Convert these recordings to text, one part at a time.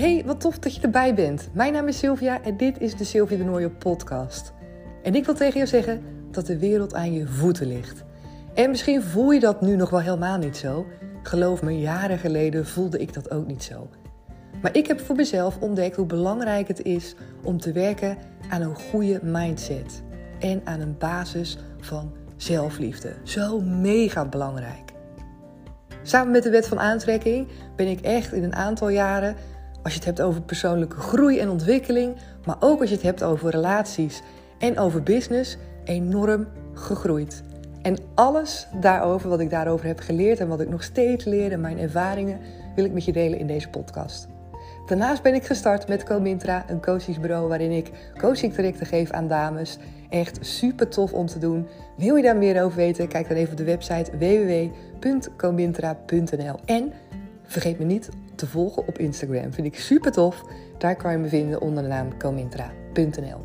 Hey, wat tof dat je erbij bent. Mijn naam is Sylvia en dit is de Sylvia de Nooijen podcast. En ik wil tegen jou zeggen dat de wereld aan je voeten ligt. En misschien voel je dat nu nog wel helemaal niet zo. Geloof me, jaren geleden voelde ik dat ook niet zo. Maar ik heb voor mezelf ontdekt hoe belangrijk het is om te werken aan een goede mindset. En aan een basis van zelfliefde. Zo mega belangrijk. Samen met de wet van aantrekking ben ik echt in een aantal jaren, als je het hebt over persoonlijke groei en ontwikkeling, maar ook als je het hebt over relaties en over business, enorm gegroeid. En alles daarover, wat ik daarover heb geleerd en wat ik nog steeds leer en mijn ervaringen, wil ik met je delen in deze podcast. Daarnaast ben ik gestart met Comintra, een coachingsbureau waarin ik coachingtrajecten geef aan dames. Echt super tof om te doen. Wil je daar meer over weten? Kijk dan even op de website www.comintra.nl. En vergeet me niet te volgen op Instagram. Vind ik super tof. Daar kan je me vinden onder de naam comintra.nl.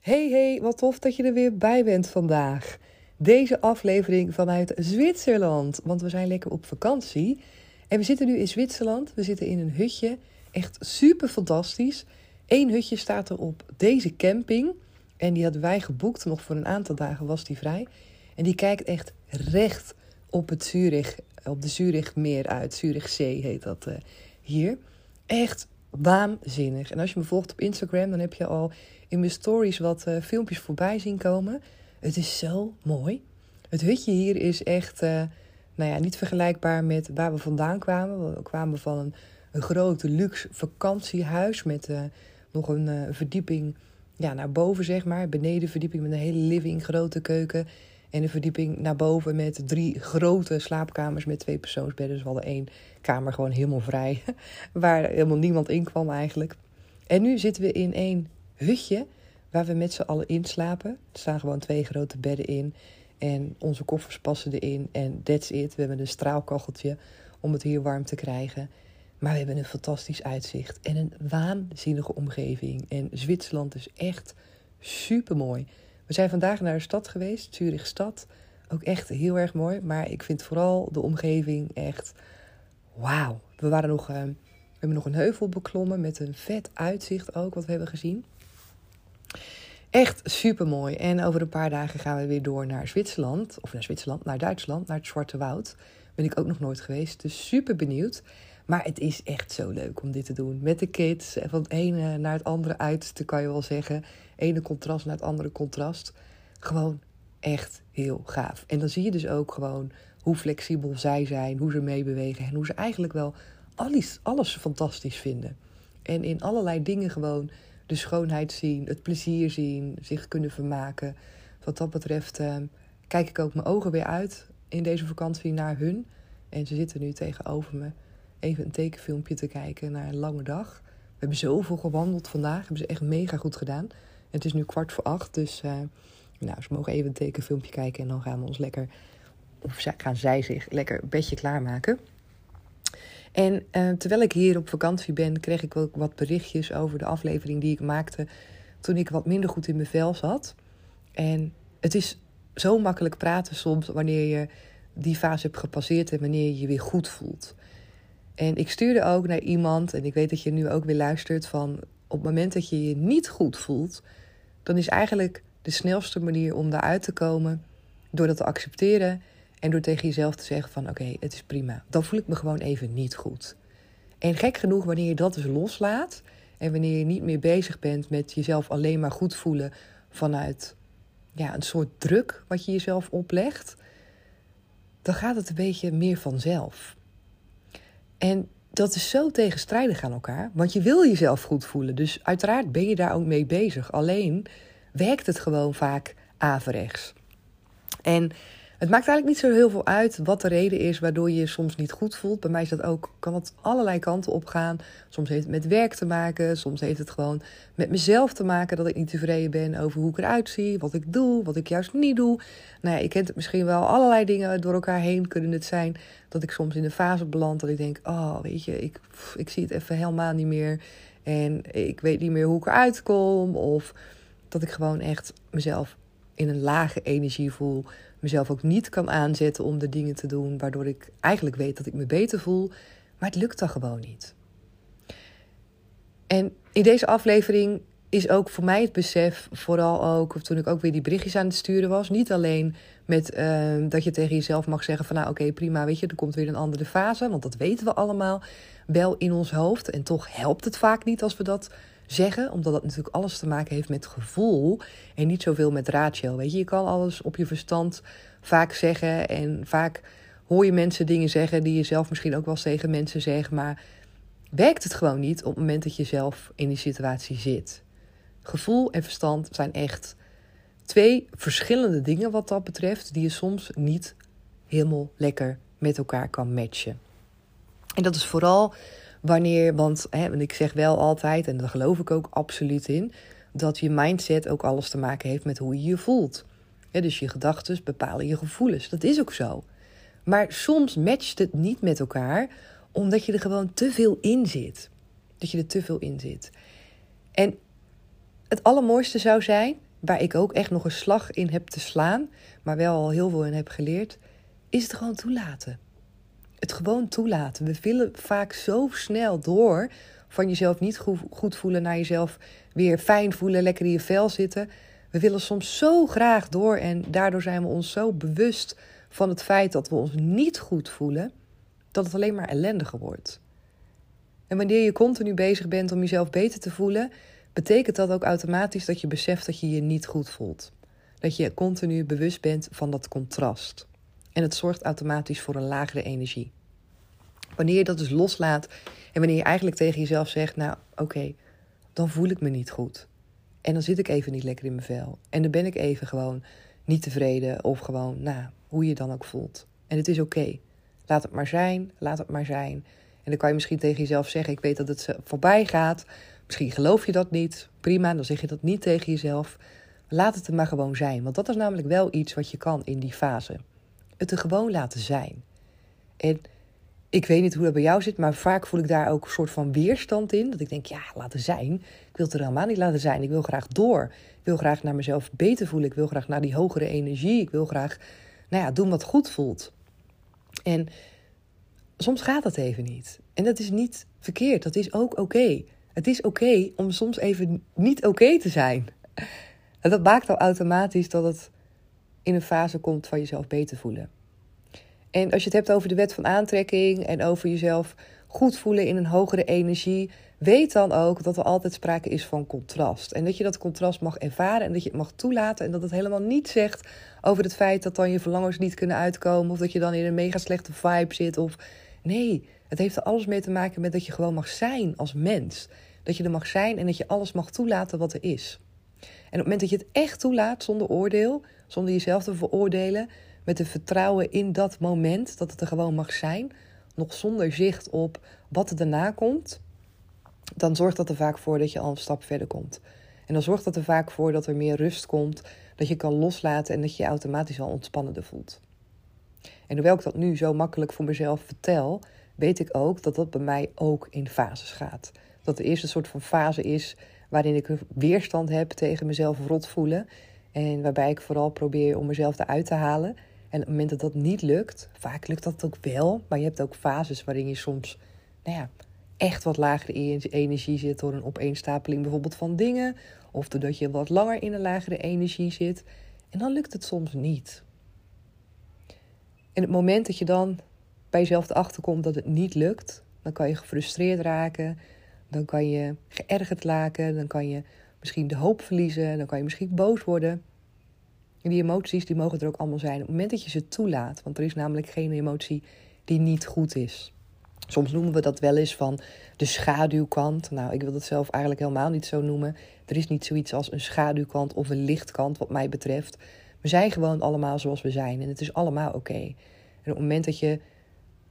Hey hey, wat tof dat je er weer bij bent vandaag. Deze aflevering vanuit Zwitserland, want we zijn lekker op vakantie. En we zitten nu in Zwitserland. We zitten in een hutje. Echt super fantastisch. Eén hutje staat er op deze camping. En die hadden wij geboekt. Nog voor een aantal dagen was die vrij. En die kijkt echt recht op het Zurich, op de Zurichmeer uit. Zurichzee heet dat uh, hier. Echt waanzinnig. En als je me volgt op Instagram, dan heb je al in mijn stories wat uh, filmpjes voorbij zien komen. Het is zo mooi. Het hutje hier is echt, uh, nou ja, niet vergelijkbaar met waar we vandaan kwamen. We kwamen van een, een groot luxe vakantiehuis met nog een verdieping ja, naar boven, zeg maar. Benedenverdieping met een hele living, grote keuken. En een verdieping naar boven met drie grote slaapkamers met twee persoonsbedden. Dus we hadden één kamer gewoon helemaal vrij, waar helemaal niemand in kwam eigenlijk. En nu zitten we in één hutje waar we met z'n allen inslapen. Er staan gewoon twee grote bedden in. En onze koffers passen erin. En that's it. We hebben een straalkacheltje om het hier warm te krijgen. Maar we hebben een fantastisch uitzicht. En een waanzinnige omgeving. En Zwitserland is echt super mooi. We zijn vandaag naar de stad geweest. Zurich stad. Ook echt heel erg mooi. Maar ik vind vooral de omgeving echt wauw. We waren nog... Uh, we hebben nog een heuvel beklommen met een vet uitzicht ook, wat we hebben gezien. Echt super mooi. En over een paar dagen gaan we weer door naar Zwitserland. Of naar Zwitserland, naar Duitsland, naar het Zwarte Woud. Ben ik ook nog nooit geweest. Dus super benieuwd. Maar het is echt zo leuk om dit te doen. Met de kids. Van het ene naar het andere uit, kan je wel zeggen. Ene contrast naar het andere contrast. Gewoon echt heel gaaf. En dan zie je dus ook gewoon hoe flexibel zij zijn. Hoe ze meebewegen. En hoe ze eigenlijk wel alles, alles fantastisch vinden. En in allerlei dingen gewoon de schoonheid zien, het plezier zien, zich kunnen vermaken. Wat dat betreft uh, kijk ik ook mijn ogen weer uit in deze vakantie naar hun. En ze zitten nu tegenover me even een tekenfilmpje te kijken naar een lange dag. We hebben zoveel gewandeld vandaag, hebben ze echt mega goed gedaan. Het is nu kwart voor acht, dus uh, nou, ze mogen even een tekenfilmpje kijken en dan gaan we ons lekker, of gaan zij zich lekker bedje klaarmaken. En uh, terwijl ik hier op vakantie ben, kreeg ik ook wat berichtjes over de aflevering die ik maakte toen ik wat minder goed in mijn vel zat. En het is zo makkelijk praten soms wanneer je die fase hebt gepasseerd en wanneer je je weer goed voelt. En ik stuurde ook naar iemand, en ik weet dat je nu ook weer luistert, van op het moment dat je je niet goed voelt, dan is eigenlijk de snelste manier om daaruit te komen door dat te accepteren en door tegen jezelf te zeggen van oké, het is prima. Dan voel ik me gewoon even niet goed. En gek genoeg, wanneer je dat dus loslaat en wanneer je niet meer bezig bent met jezelf alleen maar goed voelen vanuit ja, een soort druk wat je jezelf oplegt, dan gaat het een beetje meer vanzelf. En dat is zo tegenstrijdig aan elkaar, want je wil jezelf goed voelen. Dus uiteraard ben je daar ook mee bezig. Alleen werkt het gewoon vaak averechts. En het maakt eigenlijk niet zo heel veel uit wat de reden is waardoor je je soms niet goed voelt. Bij mij is dat ook, kan het allerlei kanten op gaan. Soms heeft het met werk te maken. Soms heeft het gewoon met mezelf te maken dat ik niet tevreden ben over hoe ik eruit zie, wat ik doe, wat ik juist niet doe. Nou ja, je kent het misschien wel. Allerlei dingen door elkaar heen kunnen het zijn dat ik soms in een fase beland dat ik denk, oh weet je, ik, ik zie het even helemaal niet meer. En ik weet niet meer hoe ik eruit kom. Of dat ik gewoon echt mezelf in een lage energie voel, mezelf ook niet kan aanzetten om de dingen te doen waardoor ik eigenlijk weet dat ik me beter voel, maar het lukt dan gewoon niet. En in deze aflevering is ook voor mij het besef, vooral ook toen ik ook weer die berichtjes aan het sturen was, niet alleen met uh, dat je tegen jezelf mag zeggen van nou oké prima, weet je, er komt weer een andere fase, want dat weten we allemaal wel in ons hoofd en toch helpt het vaak niet als we dat zeggen, omdat dat natuurlijk alles te maken heeft met gevoel en niet zoveel met ratio. Weet je, je kan alles op je verstand vaak zeggen en vaak hoor je mensen dingen zeggen die je zelf misschien ook wel eens tegen mensen zegt, maar werkt het gewoon niet op het moment dat je zelf in die situatie zit. Gevoel en verstand zijn echt twee verschillende dingen wat dat betreft, die je soms niet helemaal lekker met elkaar kan matchen. En dat is vooral wanneer, want hè, ik zeg wel altijd, en daar geloof ik ook absoluut in, dat je mindset ook alles te maken heeft met hoe je je voelt. dus je gedachten bepalen je gevoelens. Dat is ook zo. Maar soms matcht het niet met elkaar, omdat je er gewoon te veel in zit. Dat je er te veel in zit. En het allermooiste zou zijn, waar ik ook echt nog een slag in heb te slaan, maar wel al heel veel in heb geleerd, is het gewoon toelaten. Het gewoon toelaten. We willen vaak zo snel door van jezelf niet goed voelen naar jezelf weer fijn voelen, lekker in je vel zitten. We willen soms zo graag door en daardoor zijn we ons zo bewust van het feit dat we ons niet goed voelen, dat het alleen maar ellendiger wordt. En wanneer je continu bezig bent om jezelf beter te voelen, betekent dat ook automatisch dat je beseft dat je je niet goed voelt. Dat je continu bewust bent van dat contrast. En het zorgt automatisch voor een lagere energie. Wanneer je dat dus loslaat en wanneer je eigenlijk tegen jezelf zegt: Nou, oké, dan voel ik me niet goed. En dan zit ik even niet lekker in mijn vel. En dan ben ik even gewoon niet tevreden of gewoon, nou, hoe je dan ook voelt. En het is oké. Laat het maar zijn, laat het maar zijn. En dan kan je misschien tegen jezelf zeggen: Ik weet dat het voorbij gaat. Misschien geloof je dat niet. Prima, dan zeg je dat niet tegen jezelf. Laat het er maar gewoon zijn. Want dat is namelijk wel iets wat je kan in die fase. Het er gewoon laten zijn. En ik weet niet hoe dat bij jou zit, maar vaak voel ik daar ook een soort van weerstand in. Dat ik denk, ja, laten zijn. Ik wil het er helemaal niet laten zijn. Ik wil graag door. Ik wil graag naar mezelf beter voelen. Ik wil graag naar die hogere energie. Ik wil graag, nou ja, doen wat goed voelt. En soms gaat dat even niet. En dat is niet verkeerd. Dat is ook oké. Het is oké om soms even niet oké te zijn. En dat maakt al automatisch dat het in een fase komt van jezelf beter voelen. En als je het hebt over de wet van aantrekking en over jezelf goed voelen in een hogere energie, weet dan ook dat er altijd sprake is van contrast. En dat je dat contrast mag ervaren en dat je het mag toelaten. En dat het helemaal niet zegt over het feit dat dan je verlangens niet kunnen uitkomen. Of dat je dan in een mega slechte vibe zit. Of nee, het heeft er alles mee te maken met dat je gewoon mag zijn als mens. Dat je er mag zijn en dat je alles mag toelaten wat er is. En op het moment dat je het echt toelaat zonder oordeel, zonder jezelf te veroordelen, met het vertrouwen in dat moment, dat het er gewoon mag zijn, nog zonder zicht op wat er daarna komt, dan zorgt dat er vaak voor dat je al een stap verder komt. En dan zorgt dat er vaak voor dat er meer rust komt, dat je kan loslaten en dat je je automatisch al ontspannender voelt. En hoewel ik dat nu zo makkelijk voor mezelf vertel, weet ik ook dat dat bij mij ook in fases gaat. Dat de eerste soort van fase is waarin ik weerstand heb tegen mezelf rot voelen. En waarbij ik vooral probeer om mezelf eruit te halen. En op het moment dat dat niet lukt, vaak lukt dat ook wel. Maar je hebt ook fases waarin je soms nou ja, echt wat lagere energie zit door een opeenstapeling bijvoorbeeld van dingen. Of doordat je wat langer in een lagere energie zit. En dan lukt het soms niet. En het moment dat je dan bij jezelf erachter komt dat het niet lukt, dan kan je gefrustreerd raken. Dan kan je geërgerd raken. Dan kan je misschien de hoop verliezen. Dan kan je misschien boos worden. En die emoties die mogen er ook allemaal zijn. Op het moment dat je ze toelaat. Want er is namelijk geen emotie die niet goed is. Soms noemen we dat wel eens van de schaduwkant. Nou, ik wil dat zelf eigenlijk helemaal niet zo noemen. Er is niet zoiets als een schaduwkant of een lichtkant, wat mij betreft. We zijn gewoon allemaal zoals we zijn en het is allemaal oké. En op het moment dat je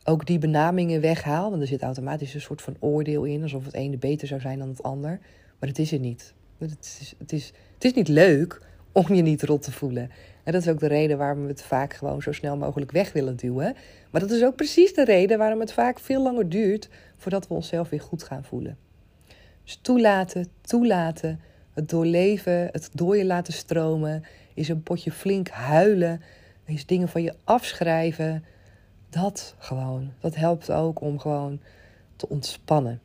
ook die benamingen weghaalt, want er zit automatisch een soort van oordeel in, alsof het ene beter zou zijn dan het ander. Maar het is er niet. Het is, het is, het is niet leuk om je niet rot te voelen. En dat is ook de reden waarom we het vaak gewoon zo snel mogelijk weg willen duwen. Maar dat is ook precies de reden waarom het vaak veel langer duurt voordat we onszelf weer goed gaan voelen. Dus toelaten, toelaten, het doorleven, het door je laten stromen Is een potje flink huilen? Is dingen van je afschrijven? Dat gewoon. Dat helpt ook om gewoon te ontspannen.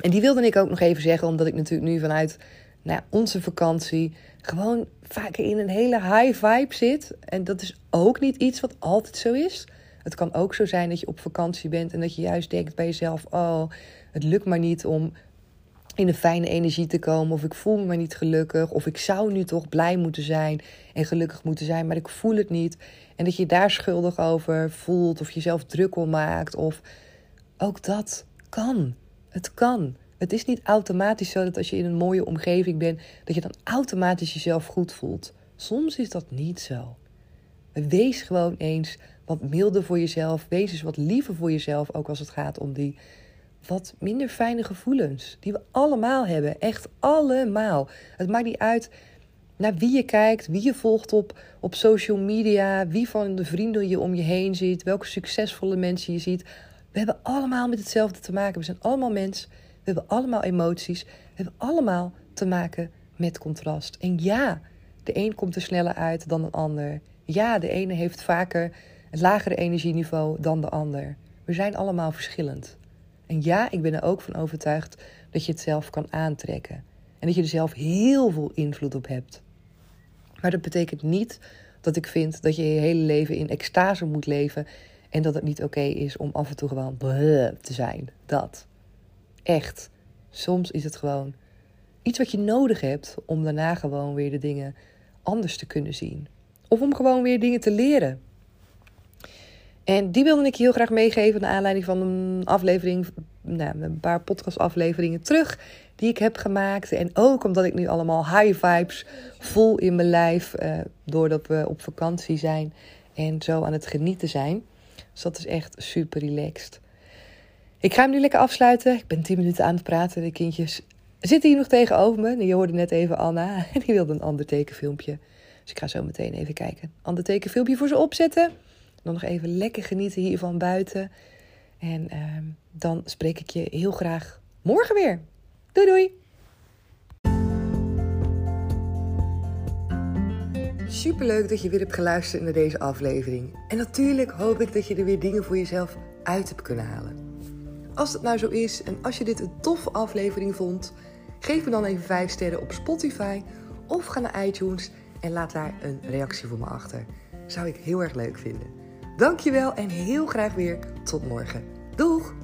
En die wilde ik ook nog even zeggen, omdat ik natuurlijk nu vanuit nou onze vakantie gewoon vaak in een hele high vibe zit. En dat is ook niet iets wat altijd zo is. Het kan ook zo zijn dat je op vakantie bent en dat je juist denkt bij jezelf: Oh, het lukt maar niet om in een fijne energie te komen. Of ik voel me maar niet gelukkig. Of ik zou nu toch blij moeten zijn en gelukkig moeten zijn, maar ik voel het niet. En dat je daar schuldig over voelt of jezelf druk om maakt. Of ook dat kan. Het kan. Het is niet automatisch zo dat als je in een mooie omgeving bent, dat je dan automatisch jezelf goed voelt. Soms is dat niet zo. Wees gewoon eens wat milder voor jezelf. Wees eens wat liever voor jezelf, ook als het gaat om die wat minder fijne gevoelens. Die we allemaal hebben. Echt allemaal. Het maakt niet uit naar wie je kijkt, wie je volgt op, op social media, wie van de vrienden je om je heen ziet, welke succesvolle mensen je ziet. We hebben allemaal met hetzelfde te maken. We zijn allemaal mens. We hebben allemaal emoties. We hebben allemaal te maken met contrast. En ja, de een komt er sneller uit dan een ander. Ja, de ene heeft vaker een lagere energieniveau dan de ander. We zijn allemaal verschillend. En ja, ik ben er ook van overtuigd dat je het zelf kan aantrekken. En dat je er zelf heel veel invloed op hebt. Maar dat betekent niet dat ik vind dat je je hele leven in extase moet leven. En dat het niet oké is om af en toe gewoon te zijn. Dat. Echt. Soms is het gewoon iets wat je nodig hebt om daarna gewoon weer de dingen anders te kunnen zien. Of om gewoon weer dingen te leren. En die wilde ik heel graag meegeven naar aanleiding van een aflevering, nou, een paar podcastafleveringen terug die ik heb gemaakt. En ook omdat ik nu allemaal high vibes voel in mijn lijf, uh, doordat we op vakantie zijn en zo aan het genieten zijn. Dus dat is echt super relaxed. Ik ga hem nu lekker afsluiten. Ik ben 10 minuten aan het praten. De kindjes zitten hier nog tegenover me. Je hoorde net even Anna en die wilde een ander tekenfilmpje. Dus ik ga zo meteen even kijken. Ander tekenfilmpje voor ze opzetten. Dan nog even lekker genieten hiervan buiten. En uh, dan spreek ik je heel graag morgen weer. Doei doei! Superleuk dat je weer hebt geluisterd naar deze aflevering. En natuurlijk hoop ik dat je er weer dingen voor jezelf uit hebt kunnen halen. Als het nou zo is en als je dit een toffe aflevering vond, geef me dan even 5 sterren op Spotify of ga naar iTunes en laat daar een reactie voor me achter. Zou ik heel erg leuk vinden. Dankjewel en heel graag weer tot morgen. Doeg!